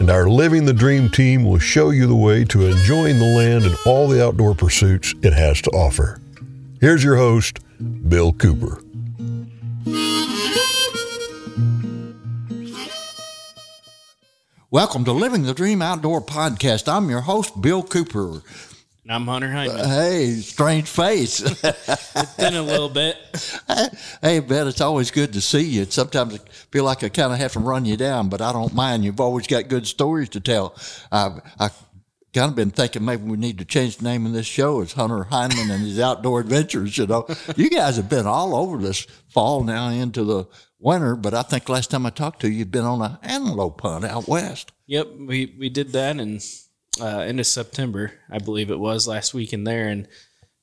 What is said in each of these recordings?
and our Living the Dream team will show you the way to enjoying the land and all the outdoor pursuits it has to offer. Here's your host, Bill Cooper. Welcome to Living the Dream Outdoor Podcast. I'm your host, Bill Cooper. And I'm Hunter Hindman. Uh, hey, strange face. it's been a little bit. hey, Ben, it's always good to see you. Sometimes I feel like I kind of have to run you down, but I don't mind. You've always got good stories to tell. I've, I kind of been thinking maybe we need to change the name of this show. It's Hunter Hindman and his outdoor adventures. You know, you guys have been all over this fall now into the winter, but I think last time I talked to you, you've been on an antelope hunt out west. Yep, we we did that and uh, end of September, I believe it was last week in there, and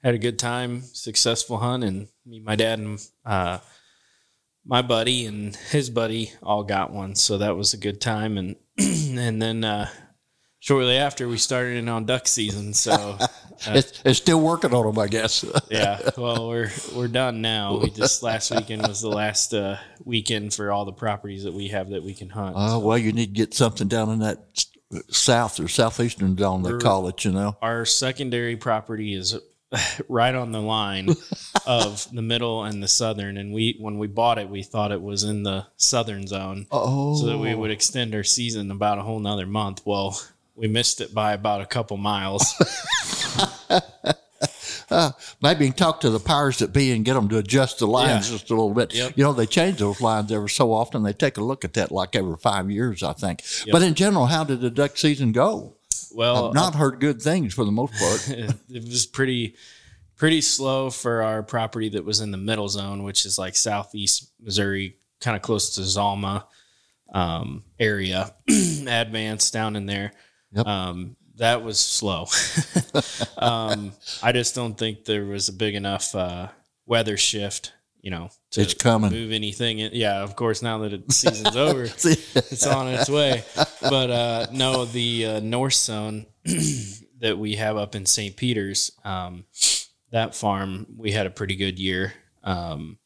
had a good time, successful hunt, and me, my dad, and uh, my buddy and his buddy all got one, so that was a good time, and and then uh, shortly after we started in on duck season, so uh, it's, it's still working on them, I guess. yeah, well, we're we're done now. We just last weekend was the last uh, weekend for all the properties that we have that we can hunt. Oh so. well, you need to get something down in that south or southeastern zone they call it you know? our secondary property is right on the line of the middle and the southern and we when we bought it we thought it was in the southern zone. Oh. so that we oh. would extend our season about a whole nother month. Well we missed it by about a couple miles uh, maybe talk to the powers that be and get them to adjust the lines yeah. just a little bit. Yep. You know, they change those lines every so often. They take a look at that like every five years, I think. Yep. But in general, how did the duck season go? Well, I've not uh, heard good things for the most part. it was pretty pretty slow for our property that was in the middle zone, which is like southeast Missouri, kind of close to Zalma um, area, Advance down in there. Yep. Um, that was slow. um, I just don't think there was a big enough uh, weather shift, you know, to it's coming. move anything. In. Yeah, of course. Now that the season's over, it's on its way. But uh, no, the uh, north zone that we have up in St. Peter's, um, that farm, we had a pretty good year. Um,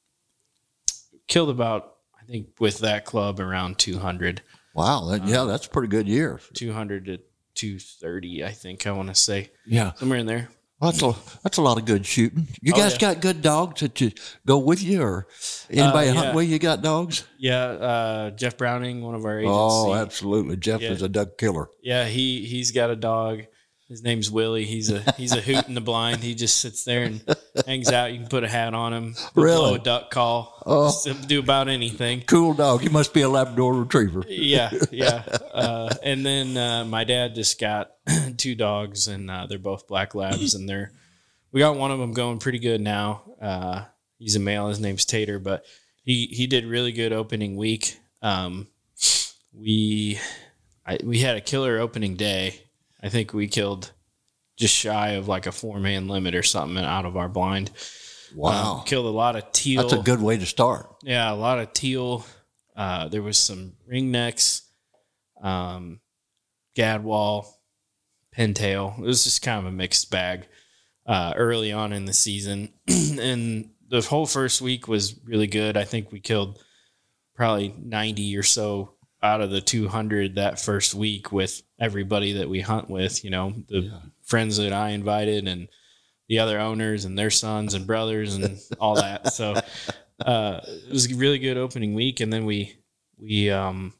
killed about, I think, with that club around 200. Wow. That, yeah, um, that's a pretty good year. 200 to 230, I think I want to say. Yeah. Somewhere in there. Well, that's a that's a lot of good shooting. You oh, guys yeah. got good dogs to, to go with you, or anybody uh, yeah. hunt with you? Got dogs? Yeah, uh, Jeff Browning, one of our agents. Oh, absolutely. Jeff yeah. is a duck killer. Yeah, he he's got a dog. His name's Willie. He's a he's a hoot in the blind. He just sits there and hangs out. You can put a hat on him, really? blow a duck call, oh. do about anything. Cool dog. He must be a Labrador Retriever. yeah, yeah. Uh, and then uh, my dad just got two dogs, and uh, they're both black labs, and they're we got one of them going pretty good now. Uh, he's a male. His name's Tater, but he he did really good opening week. Um, we I, we had a killer opening day I think we killed just shy of like a four man limit or something out of our blind. Wow. Um, killed a lot of teal. That's a good way to start. Yeah, a lot of teal. Uh, there was some ringnecks, um, gadwall, pintail. It was just kind of a mixed bag uh, early on in the season. and the whole first week was really good. I think we killed probably 90 or so out of the 200 that first week with everybody that we hunt with, you know, the yeah. friends that I invited and the other owners and their sons and brothers and all that. So uh, it was a really good opening week. And then we, we um,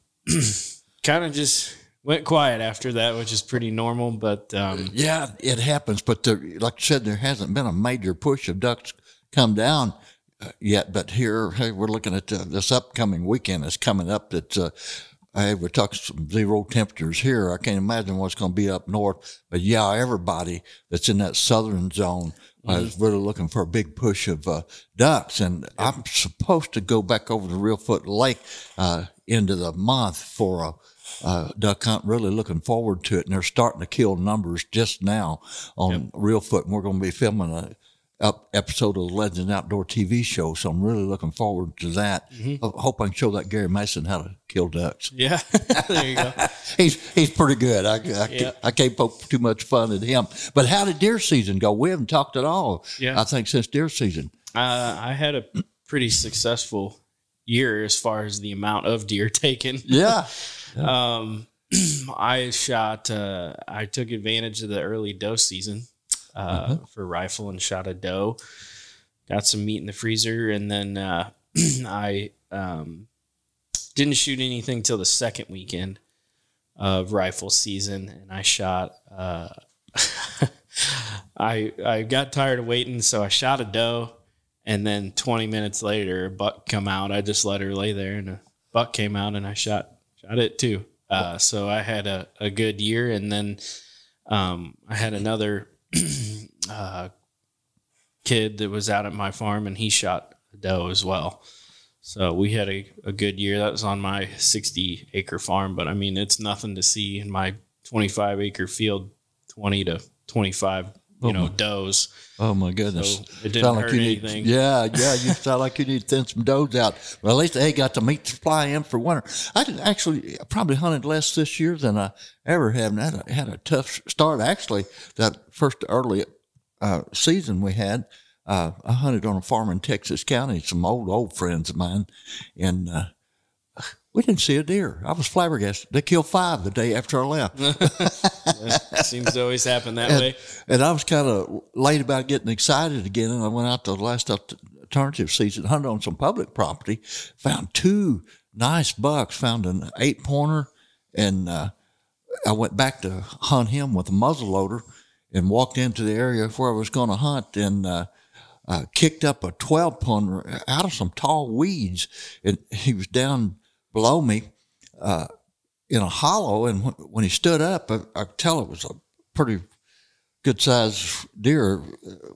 kind of just went quiet after that, which is pretty normal. But um, yeah, it happens. But there, like I said, there hasn't been a major push of ducks come down yet. But here, hey, we're looking at uh, this upcoming weekend is coming up that uh, Hey, we're talking some zero temperatures here. I can't imagine what's going to be up north. But yeah, everybody that's in that southern zone mm-hmm. is really looking for a big push of uh, ducks. And yep. I'm supposed to go back over to Reelfoot Lake uh, into the month for a uh, duck hunt. Really looking forward to it, and they're starting to kill numbers just now on Reelfoot. And we're going to be filming a up episode of the Legends Outdoor TV show, so I'm really looking forward to that. Mm-hmm. I hope I can show that Gary Mason how to kill ducks. Yeah, there you go. He's he's pretty good. I, I, Yeah. can't, I can't poke too much fun at him. But how did deer season go? We haven't talked at all. Yeah. I think since deer season. Uh, I had a pretty successful year as far as the amount of deer taken. Yeah. Um, I shot. Uh, I took advantage of the early doe season uh, for rifle and shot a doe. Got some meat in the freezer, and then uh, I um, didn't shoot anything till the second weekend of rifle season, and I shot. Uh, I I got tired of waiting, so I shot a doe, and then 20 minutes later, a buck come out. I just let her lay there, and a buck came out, and I shot shot it too. Uh, so I had a, a good year, and then um, I had another uh, kid that was out at my farm, and he shot a doe as well. So we had a, a good year. That was on my 60 acre farm, but I mean, it's nothing to see in my 25 acre field, 20 to 25, you know, does. Oh my goodness. So it didn't Sound hurt you need, anything. yeah, yeah. You sound like you need to thin some does out. Well, at least they got the meat supply in for winter. I actually I probably hunted less this year than I ever have. And had a, had a tough start. Actually, that first early uh, season we had, uh, I hunted on a farm in Texas County. Some old old friends of mine, and uh, we didn't see a deer. I was flabbergasted. They killed five the day after I left. Seems to always happen that way. And I was kind of late about getting excited again. And I went out to the last alternative season, hunted on some public property, found two nice bucks, found an eight pointer, and uh, I went back to hunt him with a muzzle loader and walked into the area where I was going to hunt and uh, uh, kicked up a 12 pointer out of some tall weeds. And he was down below me uh, in a hollow. And when, he stood up, I, I could tell it was a pretty good sized deer uh,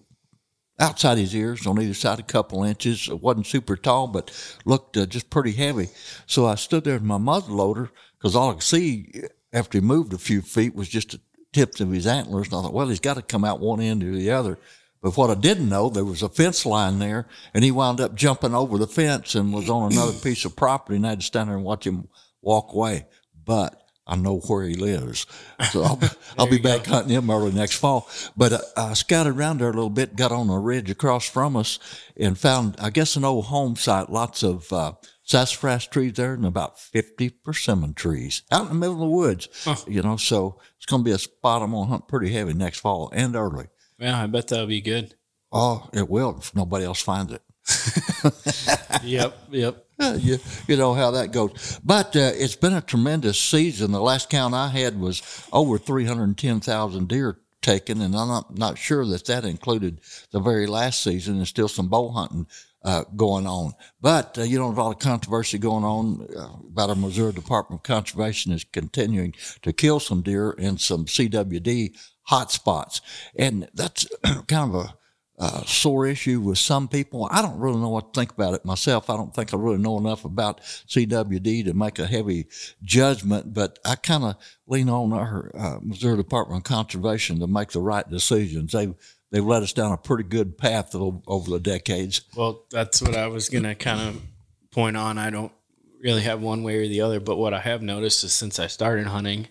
outside his ears on either side a couple inches. It wasn't super tall, but looked uh, just pretty heavy. So I stood there with my muzzle loader because all I could see after he moved a few feet was just the tips of his antlers. And I thought, well, he's got to come out one end or the other. But what I didn't know, there was a fence line there, and he wound up jumping over the fence and was on another piece of property, and I had to stand there and watch him walk away. But I know where he lives, so I'll, I'll be back hunting him early next fall. But uh, I scouted around there a little bit, got on a ridge across from us, and found, I guess, an old home site. Lots of uh, sassafras trees there, and about fifty persimmon trees out in the middle of the woods. You know, so it's going to be a spot I'm going to hunt pretty heavy next fall and early. Yeah, I bet that'll be good. Oh, it will if nobody else finds it. Yep, yep. Uh, you, you know how that goes. But uh, it's been a tremendous season. The last count I had was over 310,000 deer taken, and I'm not, not sure that that included the very last season. There's still some bow hunting uh, going on. But, uh, you know, there's a lot of controversy going on uh, about our Missouri Department of Conservation is continuing to kill some deer in some CWD hot spots. And that's kind of a sore issue with some people. I don't really know what to think about it myself. I don't think I really know enough about CWD to make a heavy judgment, but I kind of lean on our uh, Missouri Department of Conservation to make the right decisions. They they've led us down a pretty good path over the decades. Well, that's what I was gonna kind of point on. I don't really have one way or the other, but what I have noticed is since I started hunting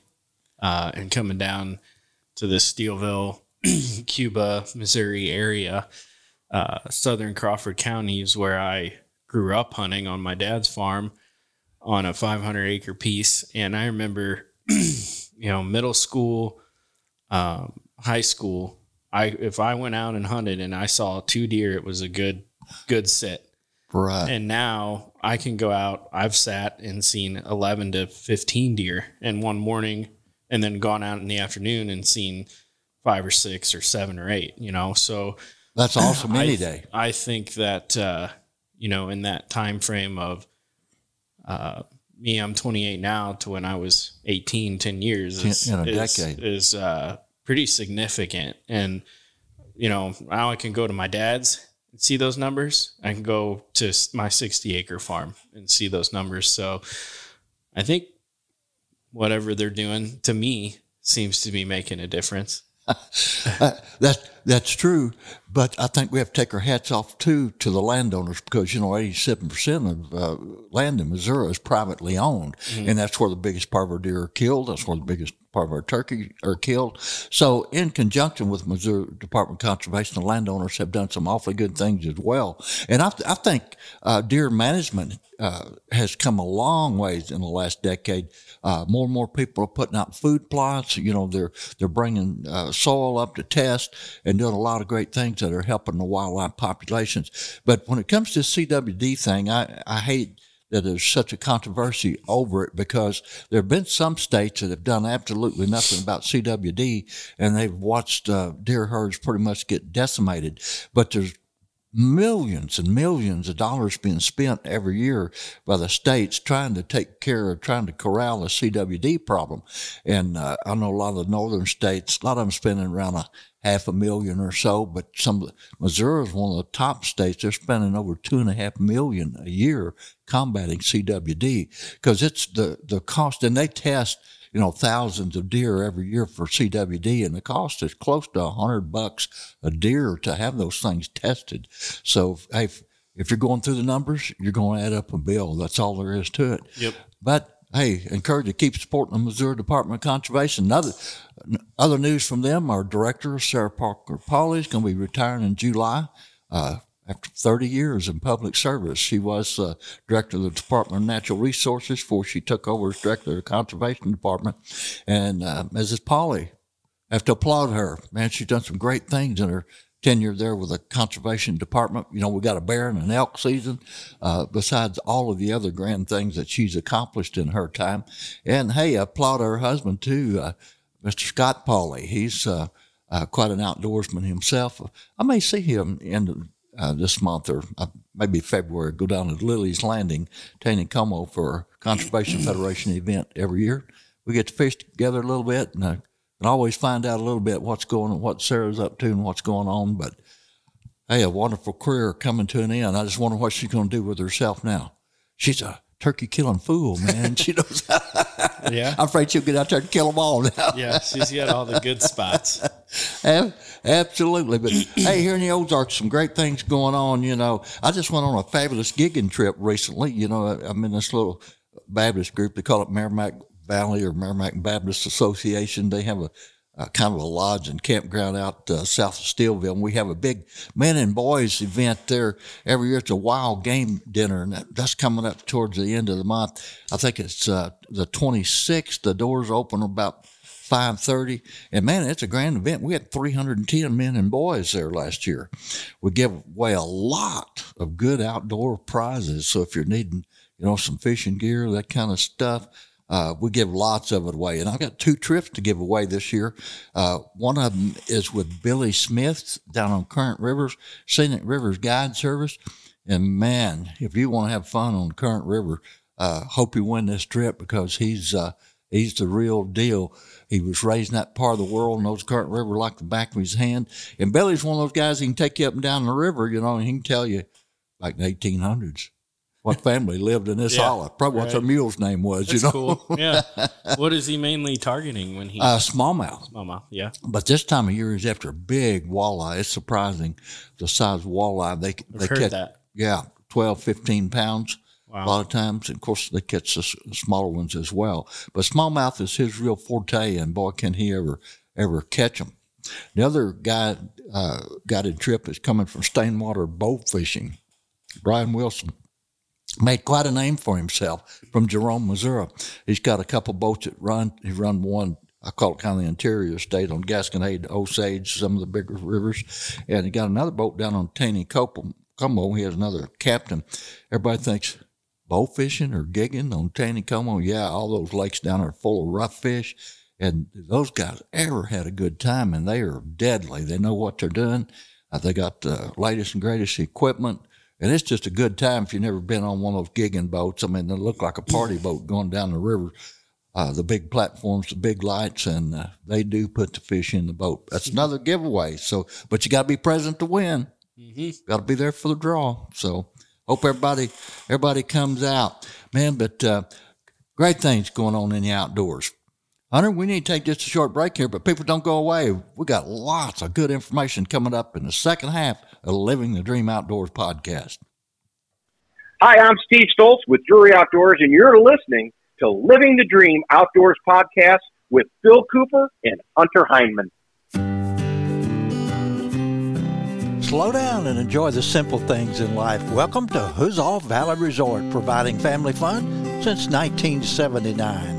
uh, and coming down to the Steelville, Cuba, Missouri area, uh, southern Crawford County is where I grew up hunting on my dad's farm on a 500 acre piece. And I remember, you know, middle school, um, high school. I if I went out and hunted and I saw two deer, it was a good good sit. Right. And now I can go out. I've sat and seen 11 to 15 deer And one morning and then gone out in the afternoon and seen five or six or seven or eight, you know? So That's awesome I any day. I think that, uh, you know, in that time frame of, uh, me, I'm 28 now to when I was 18, 10 years is, In a is, decade. is uh, pretty significant. And, you know, now I can go to my dad's and see those numbers. I can go to my 60 acre farm and see those numbers. So I think whatever they're doing to me seems to be making a difference. That that's true, but I think we have to take our hats off too to the landowners because you know eighty-seven percent of uh, land in Missouri is privately owned, and that's where the biggest part of our deer are killed. That's where the biggest part of our turkey are killed. So, in conjunction with Missouri Department of Conservation, the landowners have done some awfully good things as well. And I, I think uh, deer management uh, has come a long ways in the last decade. Uh, more and more people are putting out food plots. You know, they're they're bringing uh, soil up to test and doing a lot of great things that are helping the wildlife populations. But when it comes to CWD thing, I, I hate that there's such a controversy over it because there have been some states that have done absolutely nothing about CWD and they've watched uh, deer herds pretty much get decimated. But there's millions and millions of dollars being spent every year by the states trying to take care of trying to corral the CWD problem. And uh, I know a lot of the northern states, a lot of them spending around a half a million or so, but some Missouri is one of the top states. They're spending over two and a half million a year combating CWD because it's the, the cost and they test you know, thousands of deer every year for CWD, and the cost is close to a hundred bucks a deer to have those things tested. So, hey, if, if you're going through the numbers, you're going to add up a bill. That's all there is to it. Yep. But hey, encourage you to keep supporting the Missouri Department of Conservation. Other other news from them, our director Sarah Parker Pauley is going to be retiring in July. Uh, after 30 years in public service. She was uh, director of the Department of Natural Resources before she took over as director of the Conservation Department. And uh, Mrs. Pauley, I have to applaud her. Man, she's done some great things in her tenure there with the Conservation Department. You know, we got a bear and an elk season, uh, besides all of the other grand things that she's accomplished in her time. And hey, I applaud her husband too, uh, Mr. Scott Pauley. He's uh, uh, quite an outdoorsman himself. I may see him in uh, this month or uh, maybe February, go down to Lily's Landing, Taneycomo for a Conservation Federation event every year. We get to fish together a little bit and, uh, and always find out a little bit what's going on, what Sarah's up to and what's going on. But hey, a wonderful career coming to an end. I just wonder what she's going to do with herself now. She's a turkey killing fool, man. she knows. Yeah. I'm afraid she'll get out there and kill them all now. Yeah, she's got all the good spots. Absolutely. But hey, here in the Ozarks, some great things going on. You know, I just went on a fabulous gigging trip recently. You know, I'm in this little Baptist group. They call it Meramec Valley or Meramec Baptist Association. They have a, a kind of a lodge and campground out uh, south of Steelville. And we have a big men and boys event there every year. It's a wild game dinner, and that, that's coming up towards the end of the month. I think it's uh, the 26th. The doors open about five thirty. And man, it's a grand event. We had three hundred and ten men and boys there last year. We give away a lot of good outdoor prizes. So if you're needing, you know, some fishing gear, that kind of stuff. Uh, we give lots of it away, and I've got two trips to give away this year. Uh, one of them is with Billy Smith down on Current Rivers, Scenic Rivers Guide Service. And man, if you want to have fun on Current River, uh, hope you win this trip because he's uh, he's the real deal. He was raised in that part of the world, knows Current River like the back of his hand. And Billy's one of those guys he can take you up and down the river, you know, and he can tell you, like the 1800s, what family lived in this Yeah, hollow. Probably what their mule's name was, That's you know. cool. Yeah. What is he mainly targeting when he? Uh, smallmouth. Mama. Yeah. But this time of year is after big walleye. It's surprising the size of walleye they they I've heard catch. that. Yeah, 12, 15 pounds a lot of times. And of course, they catch the smaller ones as well. But smallmouth is his real forte, and boy, can he ever ever catch them. The other guy uh, guided trip is coming from Stainwater boat fishing. Brian Wilson made quite a name for himself from Jerome, Missouri. He's got a couple boats that run. He run one. I call it kind of the interior state on Gasconade, Osage, some of the bigger rivers, and he got another boat down on Taneycomo. He has another captain. Everybody thinks bow fishing or gigging on Taneycomo. Yeah, all those lakes down there are full of rough fish. And those guys ever had a good time, and they are deadly. They know what they're doing. Uh, they got the latest and greatest equipment, and it's just a good time if you've never been on one of those gigging boats. I mean, they look like a party boat going down the river. Uh, the big platforms, the big lights, and uh, they do put the fish in the boat. That's another giveaway. So, but you got to be present to win. Got to be there for the draw. So, hope everybody everybody comes out, man. But uh, great things going on in the outdoors. Hunter, we need to take just a short break here, but people don't go away. We got lots of good information coming up in the second half of Living the Dream Outdoors podcast. Hi, I'm Steve Stoltz with Drury Outdoors, and you're listening to Living the Dream Outdoors podcast with Bill Cooper and Hunter Hindman. Slow down and enjoy the simple things in life. Welcome to Huzzah Valley Resort, providing family fun since 1979.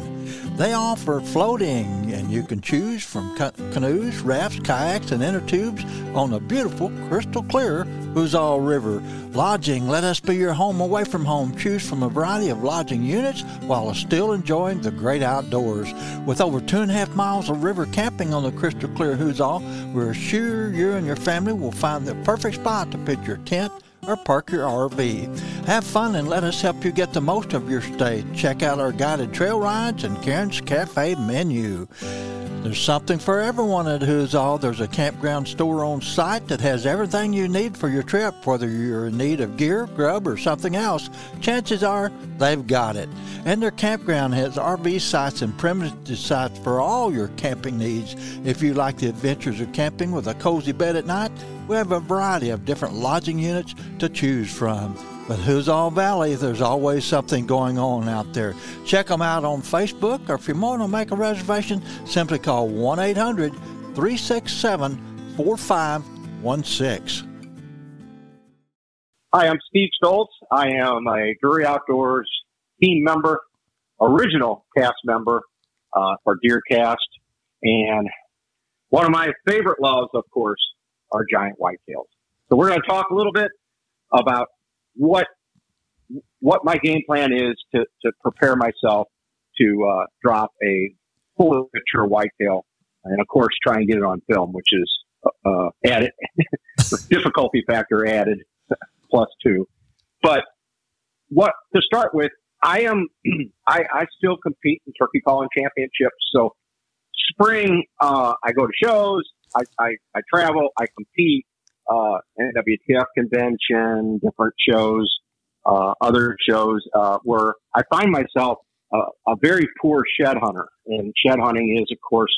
They offer floating, and you can choose from canoes, rafts, kayaks, and inner tubes on the beautiful, crystal clear Huzzah River. Lodging, let us be your home away from home. Choose from a variety of lodging units while still enjoying the great outdoors. With over two and a half miles of river camping on the crystal clear Huzzah, we're sure you and your family will find the perfect spot to pitch your tent or park your RV. Have fun and let us help you get the most of your stay. Check out our guided trail rides and Karen's Cafe menu. Mm. There's something for everyone at Huzzah. There's a campground store on site that has everything you need for your trip, whether you're in need of gear, grub, or something else. Chances are they've got it. And their campground has RV sites and primitive sites for all your camping needs. If you like the adventures of camping with a cozy bed at night, we have a variety of different lodging units to choose from. But Huzzah Valley, there's always something going on out there. Check them out on Facebook, or if you want to make a reservation, simply call 1 800 367 4516. Hi, I'm Steve Stoltz. I am a Drury Outdoors team member, original cast member uh, for DeerCast. And one of my favorite loves, of course, are giant whitetails. So we're going to talk a little bit about what what my game plan is to, to prepare myself to uh, drop a full picture whitetail, and of course try and get it on film, which is uh, added difficulty factor added plus two. But what to start with, I am I, I still compete in turkey calling championships. So spring, uh, I go to shows, I, I, I travel, I compete, uh, NWTF convention, different shows, uh, other shows, uh, where I find myself a very poor shed hunter. And shed hunting is, of course,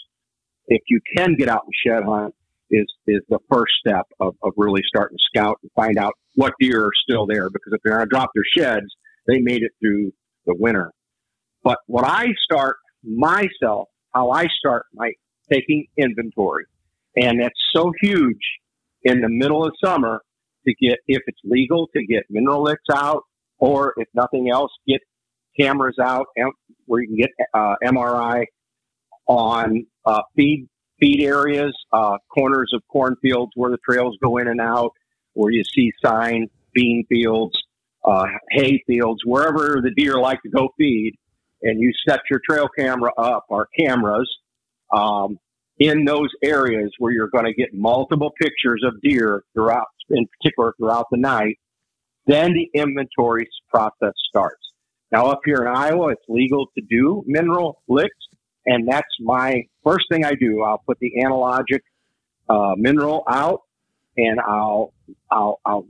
if you can get out and shed hunt, is is the first step of, of really starting to scout and find out what deer are still there. Because if they're going to drop their sheds, they made it through the winter. But what I start myself, how I start my taking inventory, and that's so huge in the middle of summer to get, if it's legal, to get mineral licks out, or if nothing else, get cameras out where you can get uh, MRI on uh, feed feed areas, uh, corners of cornfields where the trails go in and out, where you see sign bean fields, uh, hay fields, wherever the deer like to go feed, and you set your trail camera up or cameras um, in those areas where you're going to get multiple pictures of deer throughout, in particular throughout the night, then the inventory process starts. Now, up here in Iowa, it's legal to do mineral licks, and that's my first thing I do. I'll put the analogic uh, mineral out, and I'll, I'll I'll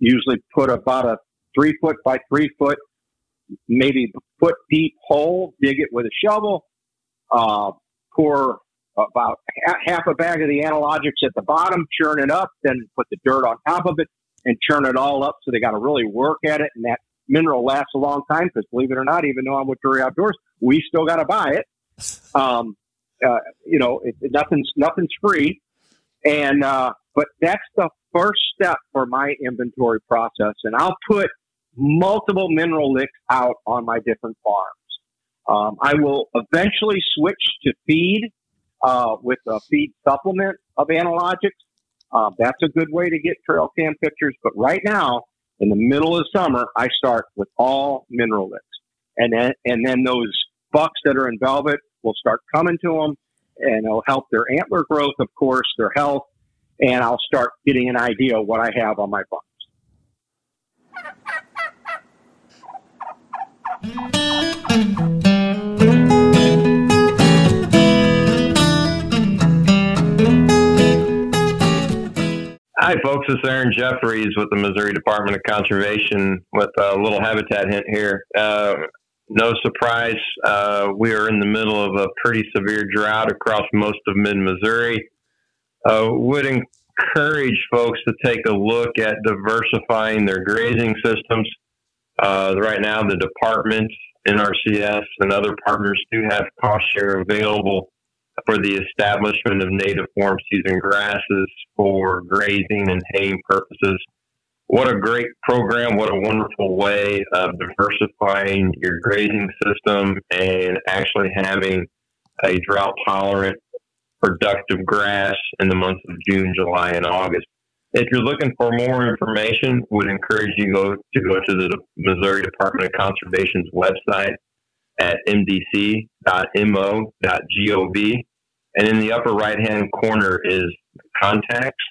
usually put about a three foot by three foot, maybe foot deep hole, dig it with a shovel, uh, pour about half a bag of the analogics at the bottom, churn it up, then put the dirt on top of it and churn it all up. So they got to really work at it. And that mineral lasts a long time because believe it or not, even though I'm with Drury Outdoors, we still got to buy it. Um, uh, you know, it, nothing's, nothing's free. And, uh, but that's the first step for my inventory process. And I'll put multiple mineral licks out on my different farms. Um, I will eventually switch to feed uh, with a feed supplement of analogics. Uh, that's a good way to get trail cam pictures. But right now, in the middle of summer, I start with all mineral licks, and then and then those bucks that are in velvet will start coming to them, and it'll help their antler growth, of course, their health, and I'll start getting an idea of what I have on my bucks. Hi, folks. It's Aaron Jeffries with the Missouri Department of Conservation with a little habitat hint here. Uh, no surprise, uh, we are in the middle of a pretty severe drought across most of mid Missouri. Uh, would encourage folks to take a look at diversifying their grazing systems. Uh, right now, the department, NRCS, and other partners do have cost share available for the establishment of native warm season grasses for grazing and haying purposes. What a great program. What a wonderful way of diversifying your grazing system and actually having a drought tolerant, productive grass in the months of June, July, and August. If you're looking for more information, would encourage you go to go to the Missouri Department of Conservation's website at mdc.mo.gov. And in the upper right hand corner is contacts.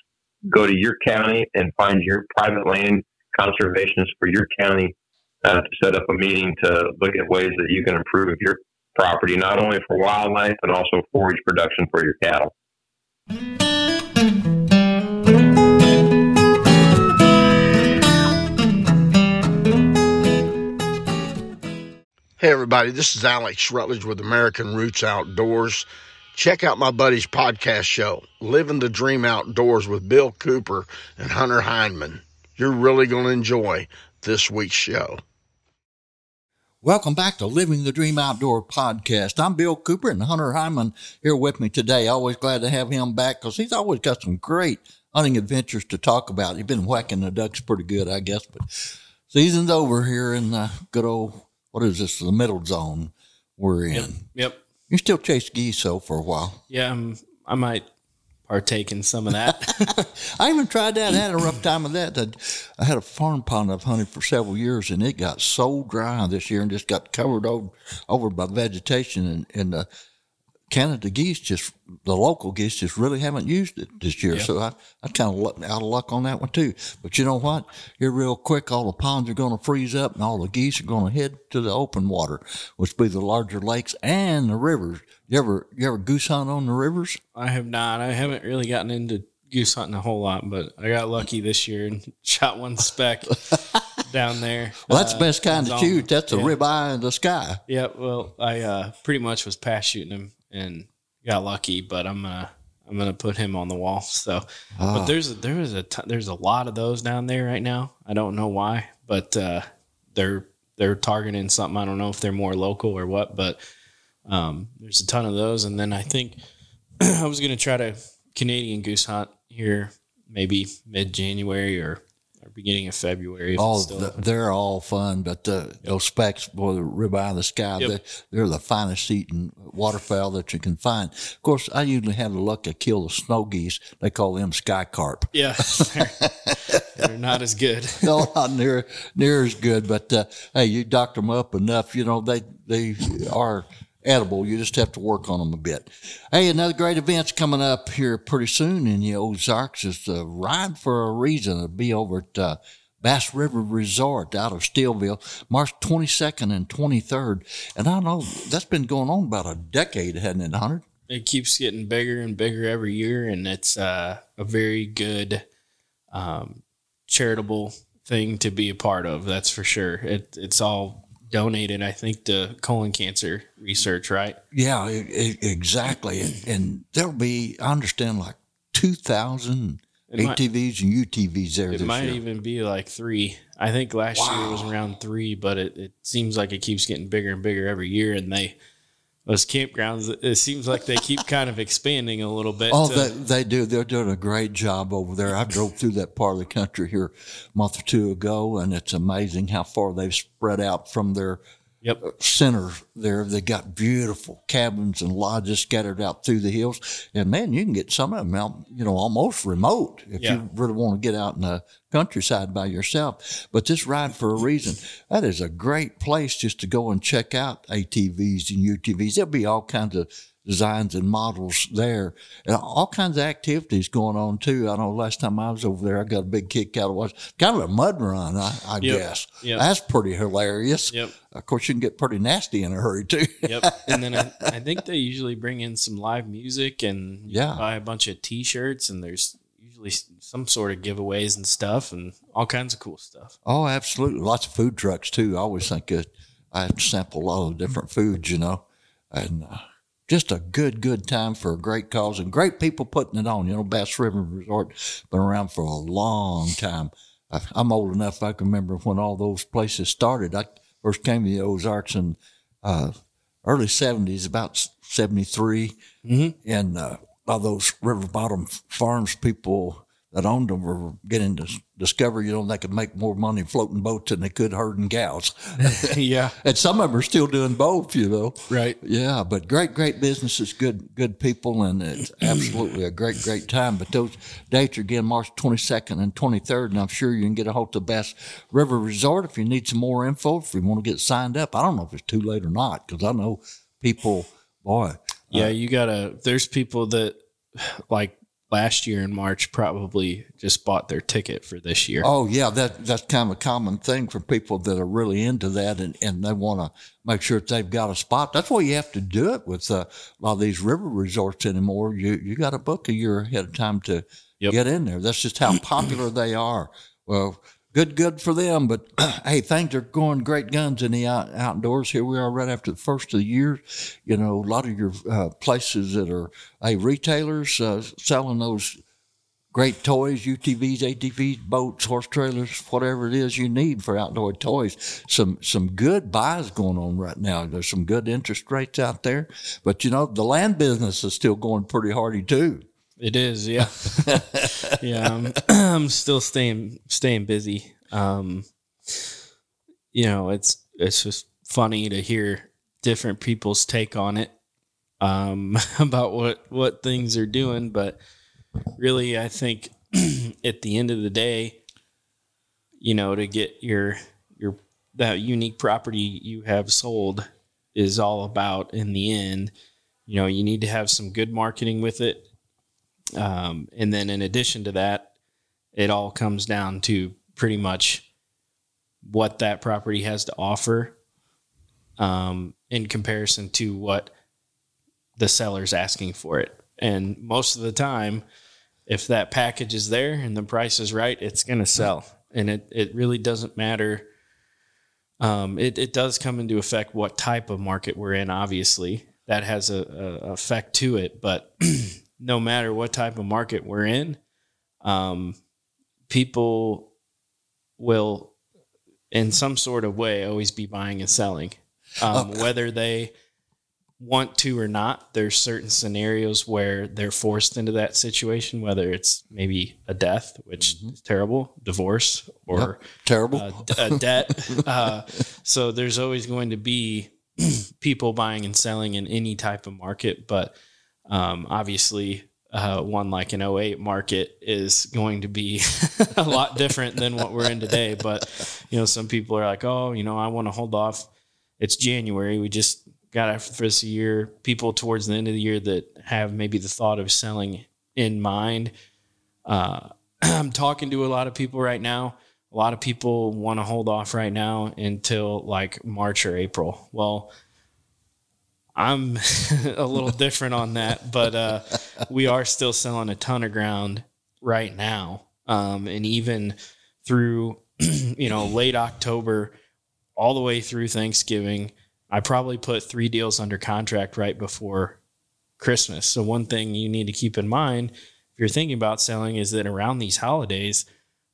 Go to your county and find your private land conservationists for your county uh, to set up a meeting to look at ways that you can improve your property, not only for wildlife, but also forage production for your cattle. Hey, everybody, this is Alex Rutledge with American Roots Outdoors. Check out my buddy's podcast show, Living the Dream Outdoors with Bill Cooper and Hunter Hindman. You're really going to enjoy this week's show. Welcome back to Living the Dream Outdoor podcast. I'm Bill Cooper and Hunter Hindman here with me today. Always glad to have him back because he's always got some great hunting adventures to talk about. He's been whacking the ducks pretty good, I guess, but season's over here in the good old what is this? The middle zone we're in. Yep. Yep. You still chase geese though for a while. Yeah, I'm, I might partake in some of that. I even tried that. I had a rough time with that. I, I had a farm pond I've hunted for several years, and it got so dry this year and just got covered over over by vegetation. And, and the Canada geese just the local geese just really haven't used it this year. Yep. So I I kind of out of luck on that one too. But you know what? Here real quick, all the ponds are going to freeze up, and all the geese are going to head to the open water, which be the larger lakes and the rivers. You ever you ever goose hunt on the rivers? I have not. I haven't really gotten into goose hunting a whole lot, but I got lucky this year and shot one speck down there. Well, that's Uh, the best kind to shoot. That's a yeah. ribeye in the sky. Yeah, well, I uh, pretty much was pass shooting him and got lucky, but I'm gonna I'm gonna put him on the wall. So, Ah. but there's a, there is a t- there's a lot of those down there right now. I don't know why, but uh, they're they're targeting something. I don't know if they're more local or what, but um, there's a ton of those. And then I think I was gonna try to Canadian goose hunt here, maybe mid January or, or beginning of February. if Oh, it's still th- they're all fun, but uh, those specks, boy, the ribeye in the sky, Yep. they, they're the finest eating waterfowl that you can find. Of course, I usually have the luck to kill the snow geese. They call them sky carp. yeah, they're, they're not as good. no, not near near as good, but uh, hey, you doctor them up enough, you know they they are edible. You just have to work on them a bit. Hey, another great event's coming up here pretty soon in the Ozarks. It's the Ride for a Reason. It'll be over at uh, Bass River Resort out of Steelville, March 22nd and 23rd. And I know that's been going on about a decade, hasn't it, Hunter? it keeps getting bigger and bigger every year, and it's uh, a very good um, charitable thing to be a part of. That's for sure. It, it's all donated, I think, to colon cancer research, right? Yeah, e- e- exactly. And, and there'll be, I understand, like 2,000 ATVs and UTVs there It might year. even be like three. I think last year it was around three, but it, it seems like it keeps getting bigger and bigger every year. And they, those campgrounds, it seems like they keep kind of expanding a little bit. Oh, to- they, they do. They're doing a great job over there. I drove through that part of the country here a month or two ago, and it's amazing how far they've spread out from their yep. Uh, center there. They got beautiful cabins and lodges scattered out through the hills. And man, you can get some of them out, you know, almost remote if Yeah. you really want to get out in the countryside by yourself. But this ride for a reason, that is a great place just to go and check out ATVs and UTVs. There'll be all kinds of designs and models there and all kinds of activities going on too. I know last time I was over there, I got a big kick out of was kind of a mud run, I, I Yep. guess. Yep. That's pretty hilarious. Yep. Of course, you can get pretty nasty in a hurry too. Yep. And then I, I think they usually bring in some live music and Yeah. buy a bunch of T-shirts and there's usually some sort of giveaways and stuff and all kinds of cool stuff. Oh, absolutely. Lots of food trucks too. I always think that I had to sample a lot of different foods, you know, and uh, just a good, good time for a great cause and great people putting it on. You know, Bass River Resort been around for a long time. I, I'm old enough I can remember when all those places started. I first came to the Ozarks in uh, early '70s, about '73, and uh, all those river bottom farms people that owned them were getting to discover, you know, they could make more money floating boats than they could herding cows. yeah. and some of them are still doing both, you know. Right. Yeah, but great, great businesses, good, good people, and it's absolutely a great, great time. But those dates are again March 22nd and 23rd, and I'm sure you can get a hold of Bass River Resort if you need some more info. If you want to get signed up, I don't know if it's too late or not because I know people, boy, Yeah, uh, you gotta. There's people that like last year in March probably just bought their ticket for this year. Oh yeah, that that's kind of a common thing for people that are really into that and, and they want to make sure that they've got a spot. That's why you have to do it with uh, a lot of these river resorts anymore. You you got to book a year ahead of time to Yep. get in there. That's just how popular they are. Well, good good for them. But hey, things are going great guns in the out, outdoors. Here we are right after the first of the year. You know, a lot of your uh, places that are hey retailers uh, selling those great toys, UTVs, ATVs, boats, horse trailers, whatever it is you need for outdoor toys. Some some good buys going on right now. There's some good interest rates out there, but you know the land business is still going pretty hardy too. It is, yeah, yeah. I'm, I'm still staying staying busy. Um, you know, it's it's just funny to hear different people's take on it, um, about what what things are doing. But really, I think at the end of the day, you know, to get your your that unique property you have sold is all about in the end. You know, you need to have some good marketing with it. Um, and then in addition to that, it all comes down to pretty much what that property has to offer um, in comparison to what the seller's asking for it. And most of the time, if that package is there and the price is right, it's going to sell. And it, it really doesn't matter. Um, it, it does come into effect what type of market we're in, obviously. That has a, a effect to it. But no matter what type of market we're in, um, people will, in some sort of way, always be buying and selling. Um, Whether they want to or not, there's certain scenarios where they're forced into that situation, whether it's maybe a death, which is terrible, divorce, or Terrible. uh, d- a debt. uh, so there's always going to be people buying and selling in any type of market, but um, obviously, uh, one like an 08 market is going to be a lot different than what we're in today. But you know, some people are like, "Oh, you know, I want to hold off. It's January. We just got after the year." People towards the end of the year that have maybe the thought of selling in mind. Uh, I'm talking to a lot of people right now. A lot of people want to hold off right now until like March or April. Well, I'm a little different on that, but uh, we are still selling a ton of ground right now. Um, and even through, you know, late October, all the way through Thanksgiving, I probably put three deals under contract right before Christmas. So, one thing you need to keep in mind if you're thinking about selling is that around these holidays,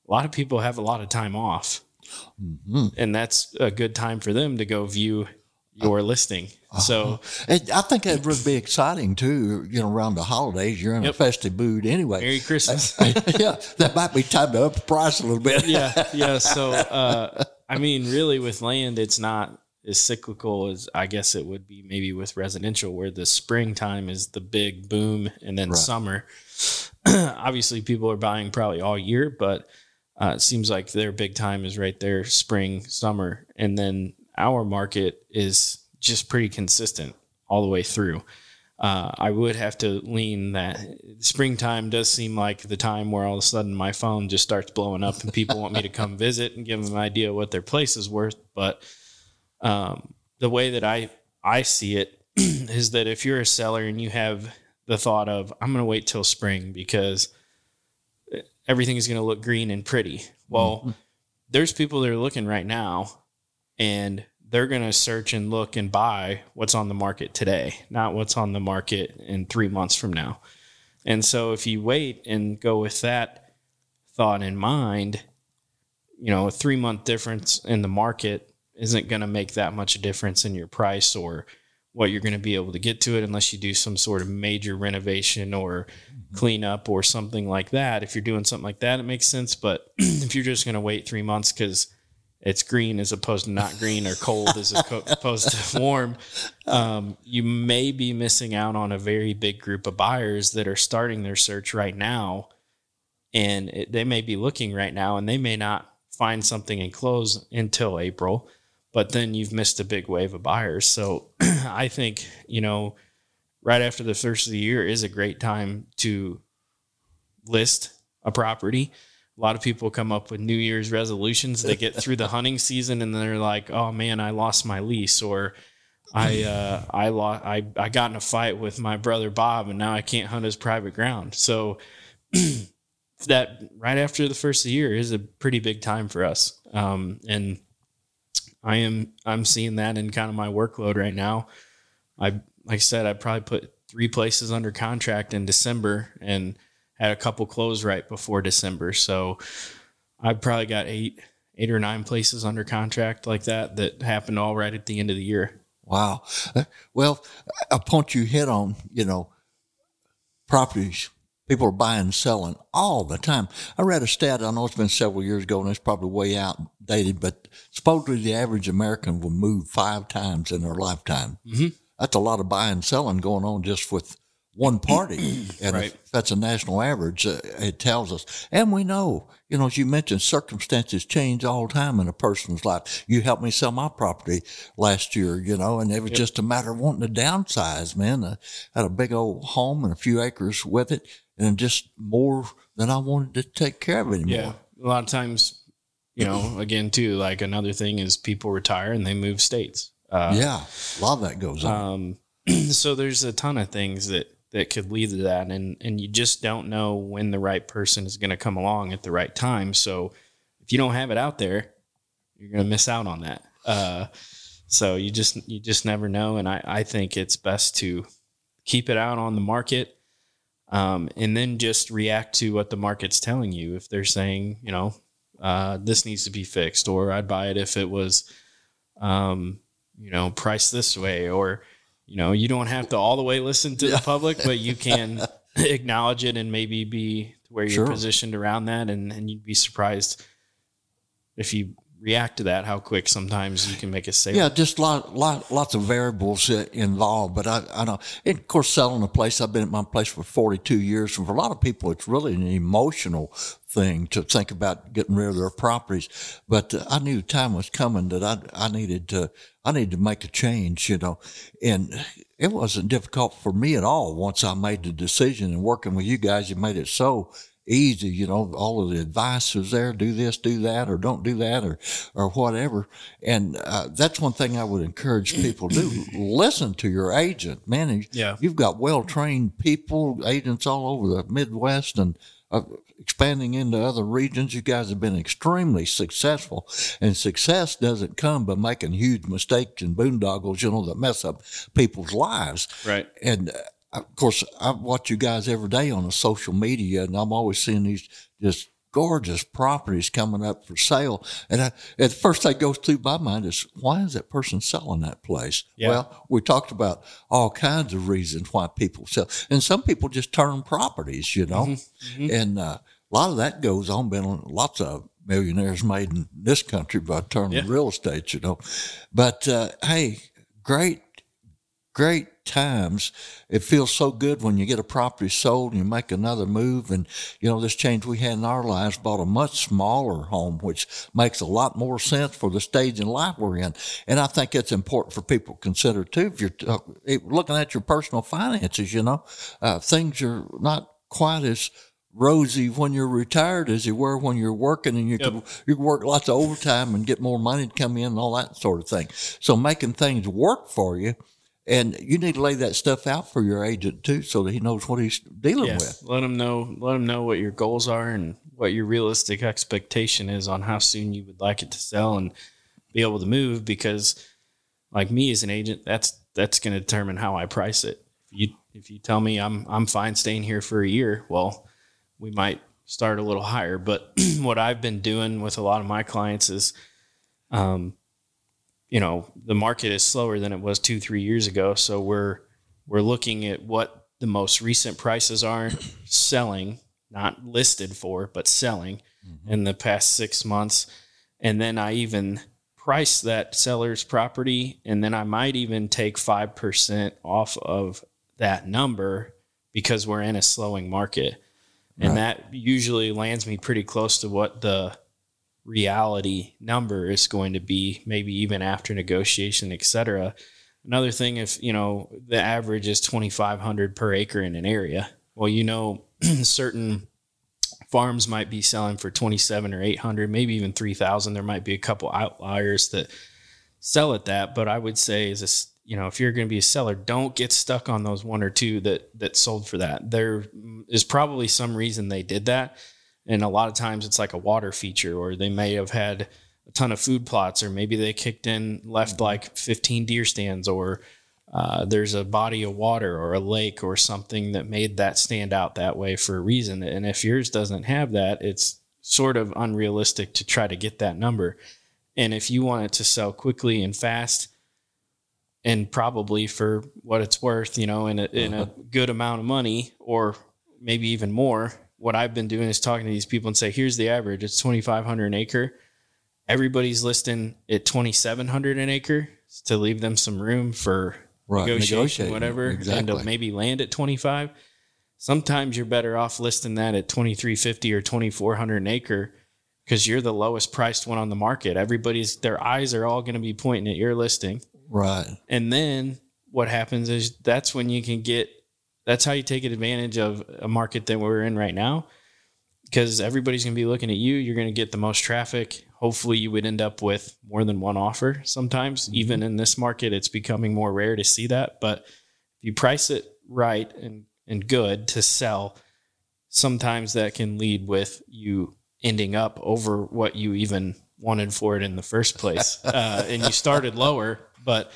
a lot of people have a lot of time off. And that's a good time for them to go view your listing. So, It, I think that would be exciting too. You know, around the holidays, you're in a festive mood anyway. Merry Christmas. yeah, that might be time to up the price a little bit. yeah, yeah. So, uh, I mean, really, with land, it's not as cyclical as I guess it would be maybe with residential, where the springtime is the big boom, and then Right. summer. Obviously, people are buying probably all year, but uh, it seems like their big time is right there, spring, summer, and then our market is just pretty consistent all the way through. Uh, I would have to lean that springtime does seem like the time where all of a sudden my phone just starts blowing up and people want me to come visit and give them an idea what their place is worth. But um, the way that I I see it is that if you're a seller and you have the thought of I'm going to wait till spring because everything is going to look green and pretty. Well, there's people that are looking right now and they're going to search and look and buy what's on the market today, not what's on the market in three months from now. And so if you wait and go with that thought in mind, you know, a three month difference in the market isn't going to make that much difference in your price or what you're going to be able to get to it unless you do some sort of major renovation or mm-hmm. cleanup or something like that. If you're doing something like that, it makes sense. But if you're just going to wait three months because it's green as opposed to not green or cold as opposed to warm, um, you may be missing out on a very big group of buyers that are starting their search right now. And it, they may be looking right now and they may not find something and close until April, but then you've missed a big wave of buyers. So I think, you know, right after the first of the year is a great time to list a property a lot of people come up with New Year's resolutions. They get through the hunting season and they're like, "Oh man, I lost my lease," or "I uh, I lost I I got in a fight with my brother Bob and now I can't hunt his private ground." So that right after the first of the year is a pretty big time for us, um, and I am I'm seeing that in kind of my workload right now. I like I said, I probably put three places under contract in December and had a couple close right before December. So I've probably got eight, eight or nine places under contract like that that happened all right at the end of the year. Wow. Well, a point you hit on, you know, properties. People are buying and selling all the time. I read a stat, I know it's been several years ago and it's probably way outdated, but supposedly the average American will move five times in their lifetime. Mm-hmm. That's a lot of buying and selling going on just with one party. and right. if that's a national average, uh, it tells us. And we know, you know, as you mentioned, circumstances change all the time in a person's life. You helped me sell my property last year, you know, and it was yep. just a matter of wanting to downsize, man. I had a big old home and a few acres with it and just more than I wanted to take care of anymore. Yeah. A lot of times, you know, again, too, like another thing is people retire and they move states. Uh, yeah. A lot of that goes on. Um, so there's a ton of things that that could lead to that. And and you just don't know when the right person is going to come along at the right time. So if you don't have it out there you're going to miss out on that. Uh, so you just you just never know. And I, I think it's best to keep it out on the market um, and then just react to what the market's telling you. If they're saying you know uh, this needs to be fixed or i'd buy it if it was um, you know priced this way or you know, you don't have to all the way listen to yeah. the public, but you can acknowledge it and maybe be where you're sure. positioned around that. And, and you'd be surprised if you react to that, how quick sometimes you can make a sale. Yeah, just lot, lot, lots of variables involved. But I, I know, and of course, selling a place, I've been at my place for 42 years. And for a lot of people, it's really an emotional thing to think about getting rid of their properties. But uh, I knew time was coming that I, I needed to, I needed to make a change, you know, and it wasn't difficult for me at all once I made the decision and working with you guys, you made it so easy, you know, all of the advice was there, do this, do that, or don't do that, or, or whatever. And, uh, that's one thing I would encourage people to do. Listen to your agent, man. Yeah. You've got well trained people, agents all over the Midwest and, uh, expanding into other regions. You guys have been extremely successful, and success doesn't come by making huge mistakes and boondoggles, you know, that mess up people's lives. Right. And uh, of course, I watch you guys every day on the social media, and I'm always seeing these just gorgeous properties coming up for sale. And I, at the first thing goes through my mind is, why is that person selling that place? Yeah. Well, we talked about all kinds of reasons why people sell. And some people just turn properties, you know. Mm-hmm. Mm-hmm. And uh, a lot of that goes on. Been lots of millionaires made in this country by turning yeah. real estate, you know. But uh, hey, great, great times. It feels so good when you get a property sold and you make another move. And, you know, this change we had in our lives bought a much smaller home, which makes a lot more sense for the stage in life we're in. And I think it's important for people to consider too. If you're uh, looking at your personal finances, you know, uh, things are not quite as rosy when you're retired as you were when you're working and you yep. could you could work lots of overtime and get more money to come in and all that sort of thing. So making things work for you and you need to lay that stuff out for your agent too, so that he knows what he's dealing yeah, with. Let him know. Let him know what your goals are and what your realistic expectation is on how soon you would like it to sell and be able to move. Because like me as an agent, that's that's going to determine how I price it. If you if you tell me I'm I'm fine staying here for a year, well, we might start a little higher. But what I've been doing with a lot of my clients is, um, you know, the market is slower than it was two three years ago, so we're we're looking at what the most recent prices are selling, not listed for, but selling mm-hmm. in the past six months, and then I even price that seller's property and then I might even take 5% off of that number because we're in a slowing market. And right. that usually lands me pretty close to what the reality number is going to be, maybe even after negotiation, et cetera. Another thing, if you know the average is twenty five hundred per acre in an area, well, you know certain farms might be selling for 27 or 800 maybe even 3000 there might be a couple outliers that sell at that but i would say is this you know if you're going to be a seller don't get stuck on those one or two that that sold for that. There is probably some reason they did that and a lot of times it's like a water feature or they may have had a ton of food plots or maybe they kicked in left mm-hmm. like 15 deer stands or uh, there's a body of water or a lake or something that made that stand out that way for a reason. And if yours doesn't have that, it's sort of unrealistic to try to get that number. And if you want it to sell quickly and fast, and probably for what it's worth, you know, in a, in a uh-huh. good amount of money, or maybe even more, what I've been doing is talking to these people and say, here's the average. It's 2,500 an acre. Everybody's listing at 2,700 an acre to leave them some room for right. negotiation, whatever, exactly. and to maybe land at 25. Sometimes you're better off listing that at 2350 or 2400 an acre because you're the lowest priced one on the market. Everybody's their eyes are all going to be pointing at your listing. Right. And then what happens is that's when you can get that's how you take advantage of a market that we're in right now because everybody's going to be looking at you. You're going to get the most traffic hopefully you would end up with more than one offer sometimes mm-hmm. even in this market it's becoming more rare to see that but if you price it right and and good to sell sometimes that can lead with you ending up over what you even wanted for it in the first place uh, and you started lower but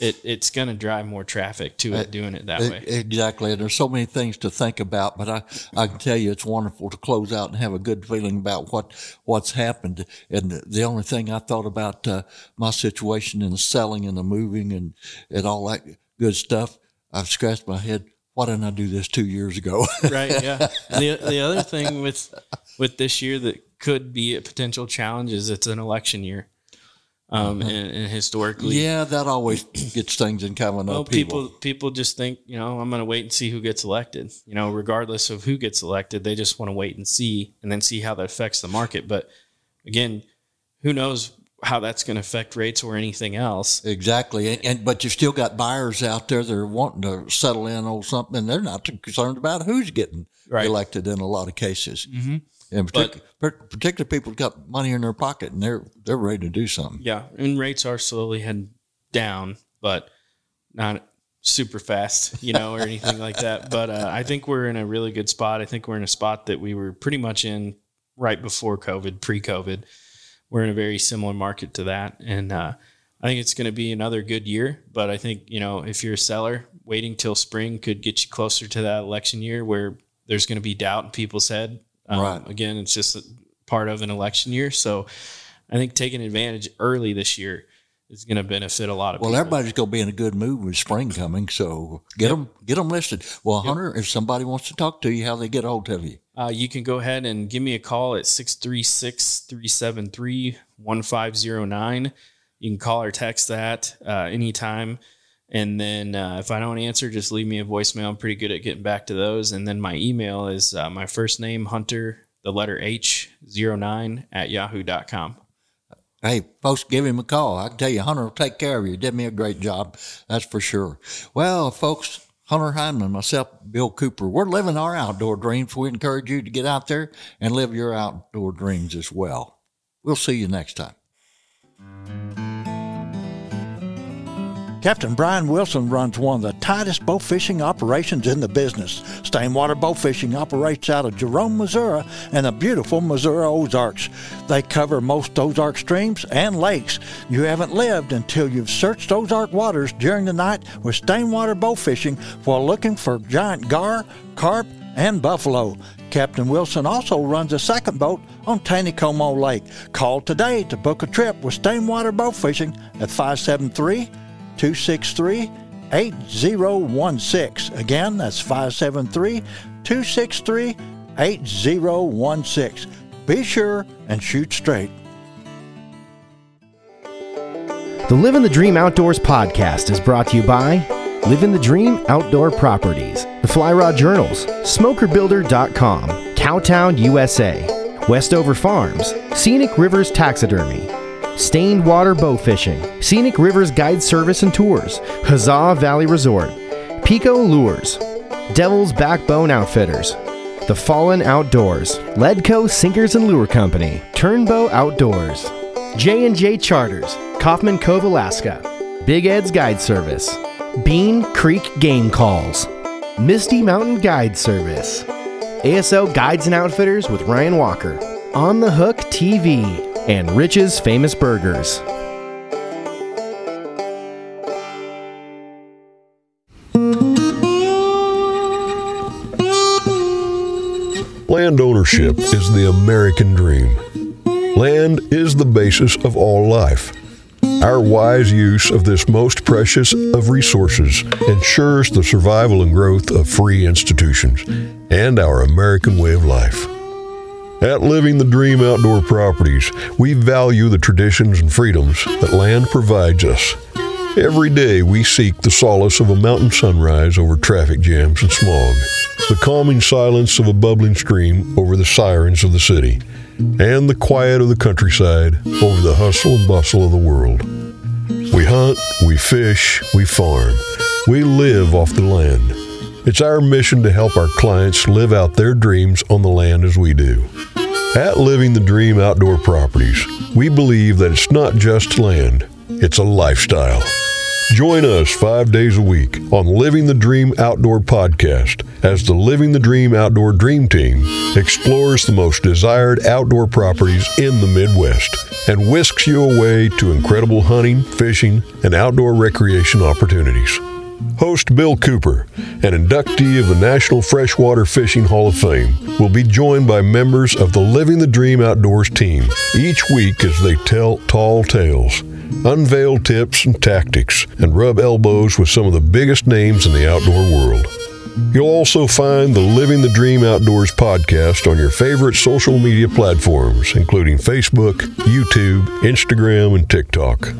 it, it's going to drive more traffic to it doing it that way. Exactly. And there's so many things to think about, but I, I can tell you it's wonderful to close out and have a good feeling about what, what's happened. And the only thing I thought about uh, my situation in the selling and the moving and, and all that good stuff, I've scratched my head. Why didn't I do this two years ago? right. Yeah. The, the other thing with, with this year that could be a potential challenge is it's an election year um, uh-huh. and, and, historically. Yeah, that always gets things in kind of well, people people just think you know I'm going to wait and see who gets elected. You know, regardless of who gets elected, they just want to wait and see, and then see how that affects the market. But again, who knows how that's going to affect rates or anything else? Exactly, and, and but you still got buyers out there that are wanting to settle in on something. And they're not concerned about who's getting right. elected in a lot of cases. Mm-hmm. And partic- but, particularly people got money in their pocket and they're they're ready to do something. Yeah, and rates are slowly heading down, but not super fast, you know, or anything like that. But uh, I think we're in a really good spot. I think we're in a spot that we were pretty much in right before COVID, pre-COVID. We're in a very similar market to that, and uh, I think it's going to be another good year. But I think you know, if you're a seller, waiting till spring could get you closer to that election year where there's going to be doubt in people's head um, right. Again, it's just part of an election year. So I think taking advantage early this year is going to benefit a lot of well, people. Well, everybody's going to be in a good mood with spring coming. So get yep. them, get them listed. Well, yep. Hunter, if somebody wants to talk to you, how they get a hold of you? Uh, you can go ahead and give me a call at 636 373 1509. You can call or text that uh, anytime. And then uh, if I don't answer, just leave me a voicemail. I'm pretty good at getting back to those. And then my email is uh, my first name, Hunter, the letter H, 09 at yahoo.com. Hey, folks, give him a call. I can tell you, Hunter will take care of you. Did me a great job. That's for sure. Well, folks, Hunter Hindman, myself, Bill Cooper, we're living our outdoor dreams. We encourage you to get out there and live your outdoor dreams as well. We'll see you next time. Captain Brian Wilson runs one of the tightest bow fishing operations in the business. Stainwater Bow Fishing operates out of Jerome, Missouri, and the beautiful Missouri Ozarks. They cover most Ozark streams and lakes. You haven't lived until you've searched Ozark waters during the night with Stainwater Bow Fishing while looking for giant gar, carp, and buffalo. Captain Wilson also runs a second boat on Taneycomo Lake. Call today to book a trip with Stainwater Bow Fishing at 573 263 8016. Again, that's 573 263 8016. Be sure and shoot straight. The Living the Dream Outdoors podcast is brought to you by Living the Dream Outdoor Properties, the Fly Rod Journals, SmokerBuilder.com, Cowtown, USA, Westover Farms, Scenic Rivers Taxidermy, Stained Water Bow Fishing, Scenic Rivers Guide Service and Tours, Huzzah Valley Resort, Pico Lures, Devil's Backbone Outfitters, The Fallen Outdoors, Ledco Sinkers and Lure Company, Turnbow Outdoors, J&J Charters, Kaufman Cove, Alaska, Big Ed's Guide Service, Bean Creek Game Calls, Misty Mountain Guide Service, ASO Guides and Outfitters with Ryan Walker, On the Hook TV, and Rich's Famous Burgers. Land ownership is the American dream. Land is the basis of all life. Our wise use of this most precious of resources ensures the survival and growth of free institutions and our American way of life. At Living the Dream Outdoor Properties, we value the traditions and freedoms that land provides us. Every day we seek the solace of a mountain sunrise over traffic jams and smog, the calming silence of a bubbling stream over the sirens of the city, and the quiet of the countryside over the hustle and bustle of the world. We hunt, we fish, we farm, we live off the land. It's our mission to help our clients live out their dreams on the land as we do. At Living the Dream Outdoor Properties, we believe that it's not just land, it's a lifestyle. Join us five days a week on Living the Dream Outdoor Podcast as the Living the Dream Outdoor Dream Team explores the most desired outdoor properties in the Midwest and whisks you away to incredible hunting, fishing, and outdoor recreation opportunities. Host Bill Cooper, an inductee of the National Freshwater Fishing Hall of Fame, will be joined by members of the Living the Dream Outdoors team each week as they tell tall tales, unveil tips and tactics, and rub elbows with some of the biggest names in the outdoor world. You'll also find the Living the Dream Outdoors podcast on your favorite social media platforms, including Facebook, YouTube, Instagram, and TikTok.